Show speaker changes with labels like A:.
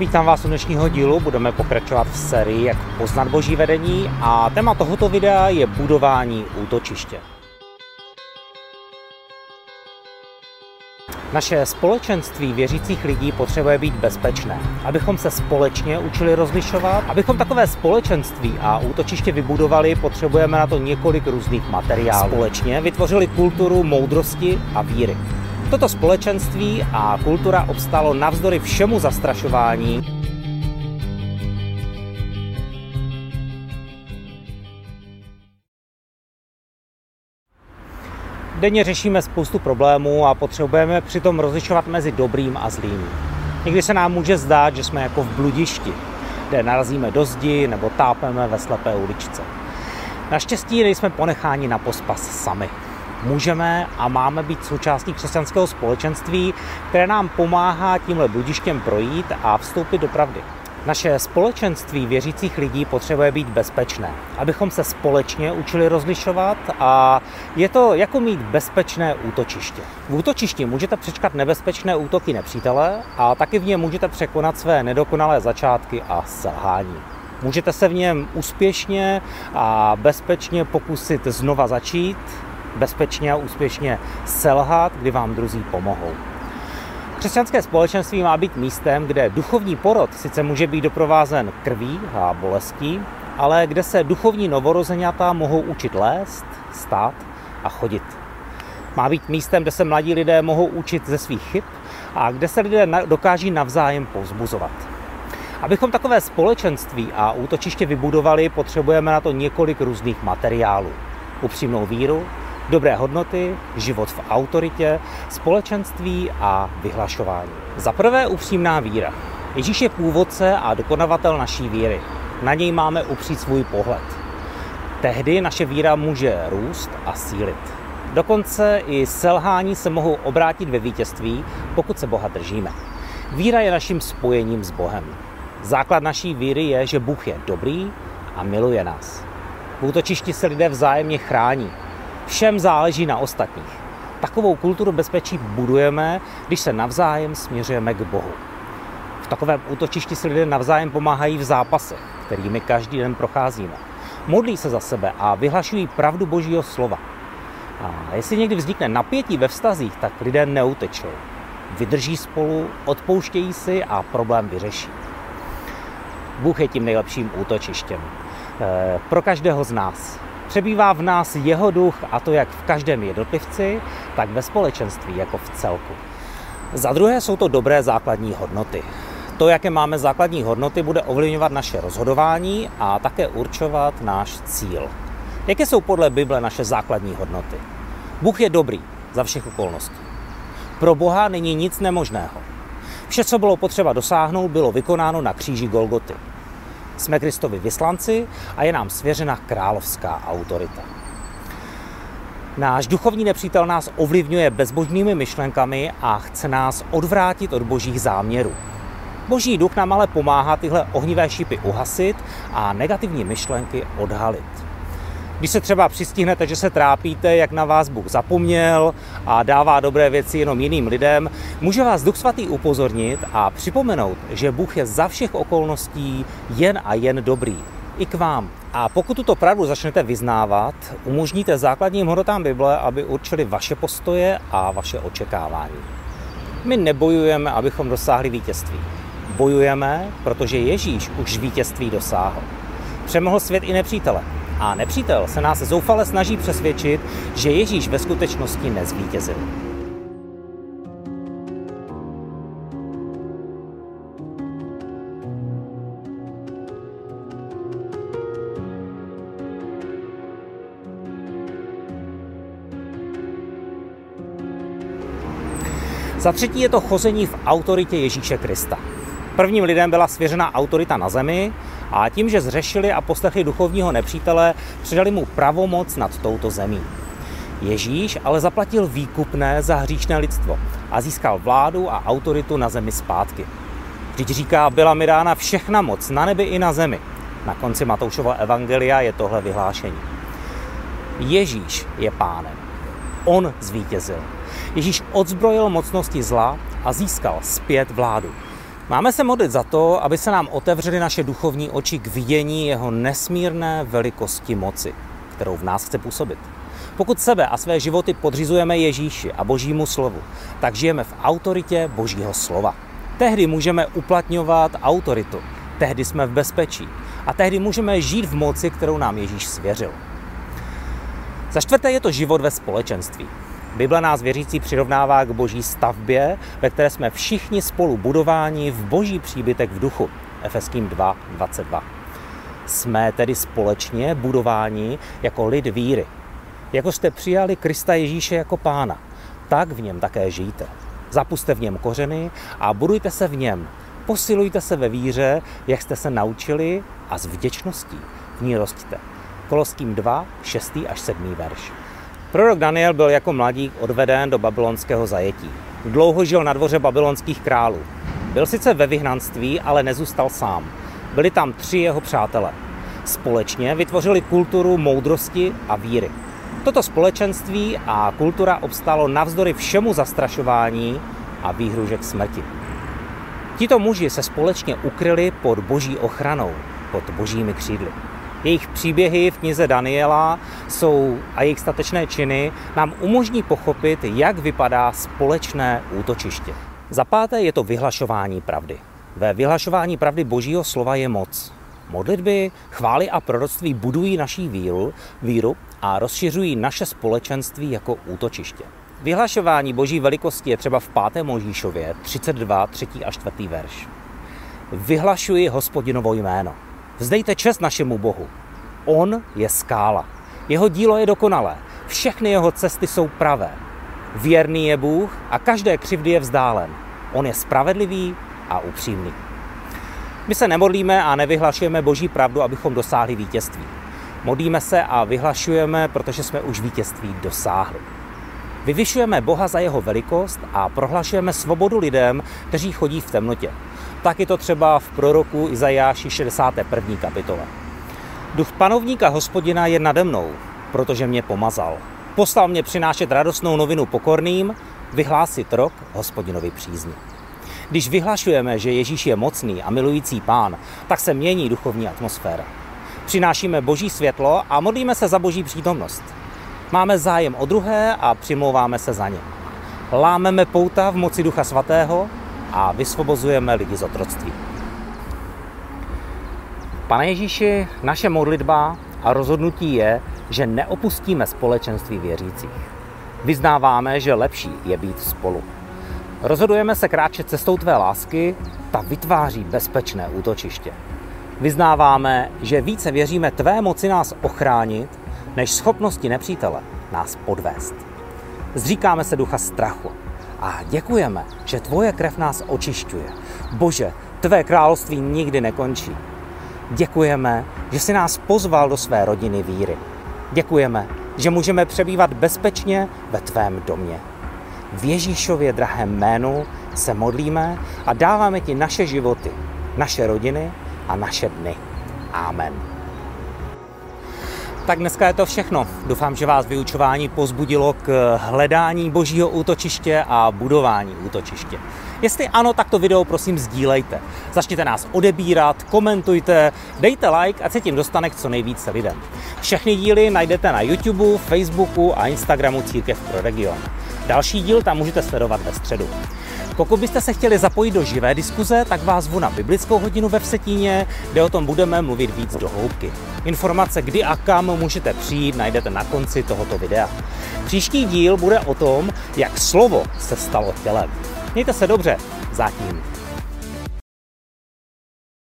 A: Vítám vás u dnešního dílu, budeme pokračovat v sérii Jak poznat boží vedení a téma tohoto videa je budování útočiště. Naše společenství věřících lidí potřebuje být bezpečné, abychom se společně učili rozlišovat. Abychom takové společenství a útočiště vybudovali, potřebujeme na to několik různých materiálů. Společně vytvořili kulturu moudrosti a víry. Toto společenství a kultura obstálo navzdory všemu zastrašování. Denně řešíme spoustu problémů a potřebujeme přitom rozlišovat mezi dobrým a zlým. Někdy se nám může zdát, že jsme jako v bludišti, kde narazíme do zdi nebo tápeme ve slepé uličce. Naštěstí nejsme ponecháni na pospas sami můžeme a máme být součástí křesťanského společenství, které nám pomáhá tímhle bludištěm projít a vstoupit do pravdy. Naše společenství věřících lidí potřebuje být bezpečné, abychom se společně učili rozlišovat a je to jako mít bezpečné útočiště. V útočišti můžete přečkat nebezpečné útoky nepřítele a taky v něm můžete překonat své nedokonalé začátky a selhání. Můžete se v něm úspěšně a bezpečně pokusit znova začít bezpečně a úspěšně selhat, kdy vám druzí pomohou. Křesťanské společenství má být místem, kde duchovní porod sice může být doprovázen krví a bolestí, ale kde se duchovní novorozeňata mohou učit lézt, stát a chodit. Má být místem, kde se mladí lidé mohou učit ze svých chyb a kde se lidé dokáží navzájem povzbuzovat. Abychom takové společenství a útočiště vybudovali, potřebujeme na to několik různých materiálů. Upřímnou víru, dobré hodnoty, život v autoritě, společenství a vyhlašování. Za prvé upřímná víra. Ježíš je původce a dokonavatel naší víry. Na něj máme upřít svůj pohled. Tehdy naše víra může růst a sílit. Dokonce i selhání se mohou obrátit ve vítězství, pokud se Boha držíme. Víra je naším spojením s Bohem. Základ naší víry je, že Bůh je dobrý a miluje nás. V útočišti se lidé vzájemně chrání, Všem záleží na ostatních. Takovou kulturu bezpečí budujeme, když se navzájem směřujeme k Bohu. V takovém útočišti si lidé navzájem pomáhají v zápasech, kterými každý den procházíme. Modlí se za sebe a vyhlašují pravdu Božího slova. A jestli někdy vznikne napětí ve vztazích, tak lidé neutečou. Vydrží spolu, odpouštějí si a problém vyřeší. Bůh je tím nejlepším útočištěm. E, pro každého z nás. Přebývá v nás jeho duch, a to jak v každém jednotlivci, tak ve společenství jako v celku. Za druhé jsou to dobré základní hodnoty. To, jaké máme základní hodnoty, bude ovlivňovat naše rozhodování a také určovat náš cíl. Jaké jsou podle Bible naše základní hodnoty? Bůh je dobrý za všech okolností. Pro Boha není nic nemožného. Vše, co bylo potřeba dosáhnout, bylo vykonáno na kříži Golgoty. Jsme Kristovi vyslanci a je nám svěřena královská autorita. Náš duchovní nepřítel nás ovlivňuje bezbožnými myšlenkami a chce nás odvrátit od božích záměrů. Boží duch nám ale pomáhá tyhle ohnivé šípy uhasit a negativní myšlenky odhalit. Když se třeba přistihnete, že se trápíte, jak na vás Bůh zapomněl a dává dobré věci jenom jiným lidem, může vás Duch Svatý upozornit a připomenout, že Bůh je za všech okolností jen a jen dobrý. I k vám. A pokud tuto pravdu začnete vyznávat, umožníte základním hodnotám Bible, aby určili vaše postoje a vaše očekávání. My nebojujeme, abychom dosáhli vítězství. Bojujeme, protože Ježíš už vítězství dosáhl. Přemohl svět i nepřítele. A nepřítel se nás zoufale snaží přesvědčit, že Ježíš ve skutečnosti nezvítězil. Za třetí je to chození v autoritě Ježíše Krista. Prvním lidem byla svěřena autorita na zemi a tím, že zřešili a poslechli duchovního nepřítele, předali mu pravomoc nad touto zemí. Ježíš ale zaplatil výkupné za hříšné lidstvo a získal vládu a autoritu na zemi zpátky. Vždyť říká, byla mi dána všechna moc na nebi i na zemi. Na konci Matoušova evangelia je tohle vyhlášení. Ježíš je pánem. On zvítězil. Ježíš odzbrojil mocnosti zla a získal zpět vládu. Máme se modlit za to, aby se nám otevřely naše duchovní oči k vidění jeho nesmírné velikosti moci, kterou v nás chce působit. Pokud sebe a své životy podřizujeme Ježíši a Božímu slovu, tak žijeme v autoritě Božího slova. Tehdy můžeme uplatňovat autoritu, tehdy jsme v bezpečí a tehdy můžeme žít v moci, kterou nám Ježíš svěřil. Za čtvrté je to život ve společenství. Bible nás věřící přirovnává k boží stavbě, ve které jsme všichni spolu budováni v boží příbytek v duchu. Efeským 2, 22. Jsme tedy společně budováni jako lid víry. Jako jste přijali Krista Ježíše jako pána, tak v něm také žijte. Zapuste v něm kořeny a budujte se v něm. Posilujte se ve víře, jak jste se naučili a s vděčností v ní rostíte. Koloským 2, 6. až 7. verš. Prorok Daniel byl jako mladík odveden do babylonského zajetí. Dlouho žil na dvoře babylonských králů. Byl sice ve vyhnanství, ale nezůstal sám. Byli tam tři jeho přátelé. Společně vytvořili kulturu moudrosti a víry. Toto společenství a kultura obstálo navzdory všemu zastrašování a výhružek smrti. Tito muži se společně ukryli pod boží ochranou, pod božími křídly. Jejich příběhy v knize Daniela jsou a jejich statečné činy nám umožní pochopit, jak vypadá společné útočiště. Za páté je to vyhlašování pravdy. Ve vyhlašování pravdy Božího slova je moc. Modlitby, chvály a proroctví budují naší víru, víru a rozšiřují naše společenství jako útočiště. Vyhlašování boží velikosti je třeba v 5. Možíšově 32, 3. a 4. verš. Vyhlašuji hospodinovo jméno. Vzdejte čest našemu Bohu. On je skála. Jeho dílo je dokonalé. Všechny jeho cesty jsou pravé. Věrný je Bůh a každé křivdy je vzdálen. On je spravedlivý a upřímný. My se nemodlíme a nevyhlašujeme boží pravdu, abychom dosáhli vítězství. Modlíme se a vyhlašujeme, protože jsme už vítězství dosáhli. Vyvyšujeme Boha za jeho velikost a prohlašujeme svobodu lidem, kteří chodí v temnotě. Tak je to třeba v proroku Izajáši 61. kapitole. Duch panovníka hospodina je nade mnou, protože mě pomazal. Poslal mě přinášet radostnou novinu pokorným, vyhlásit rok hospodinovi přízni. Když vyhlašujeme, že Ježíš je mocný a milující pán, tak se mění duchovní atmosféra. Přinášíme boží světlo a modlíme se za boží přítomnost. Máme zájem o druhé a přimlouváme se za ně. Lámeme pouta v moci Ducha Svatého a vysvobozujeme lidi z otroctví. Pane Ježíši, naše modlitba a rozhodnutí je, že neopustíme společenství věřících. Vyznáváme, že lepší je být spolu. Rozhodujeme se kráčet cestou tvé lásky, ta vytváří bezpečné útočiště. Vyznáváme, že více věříme tvé moci nás ochránit, než schopnosti nepřítele nás podvést. Zříkáme se ducha strachu a děkujeme, že tvoje krev nás očišťuje. Bože, tvé království nikdy nekončí. Děkujeme, že jsi nás pozval do své rodiny víry. Děkujeme, že můžeme přebývat bezpečně ve tvém domě. V Ježíšově drahém jménu se modlíme a dáváme ti naše životy, naše rodiny a naše dny. Amen. Tak dneska je to všechno. Doufám, že vás vyučování pozbudilo k hledání božího útočiště a budování útočiště. Jestli ano, tak to video prosím sdílejte. Začněte nás odebírat, komentujte, dejte like, ať se tím dostane k co nejvíce lidem. Všechny díly najdete na YouTube, Facebooku a Instagramu Církev pro region. Další díl tam můžete sledovat ve středu. Pokud byste se chtěli zapojit do živé diskuze, tak vás zvu na biblickou hodinu ve Vsetíně, kde o tom budeme mluvit víc do hloubky. Informace, kdy a kam můžete přijít, najdete na konci tohoto videa. Příští díl bude o tom, jak slovo se stalo tělem. Mějte se dobře, zatím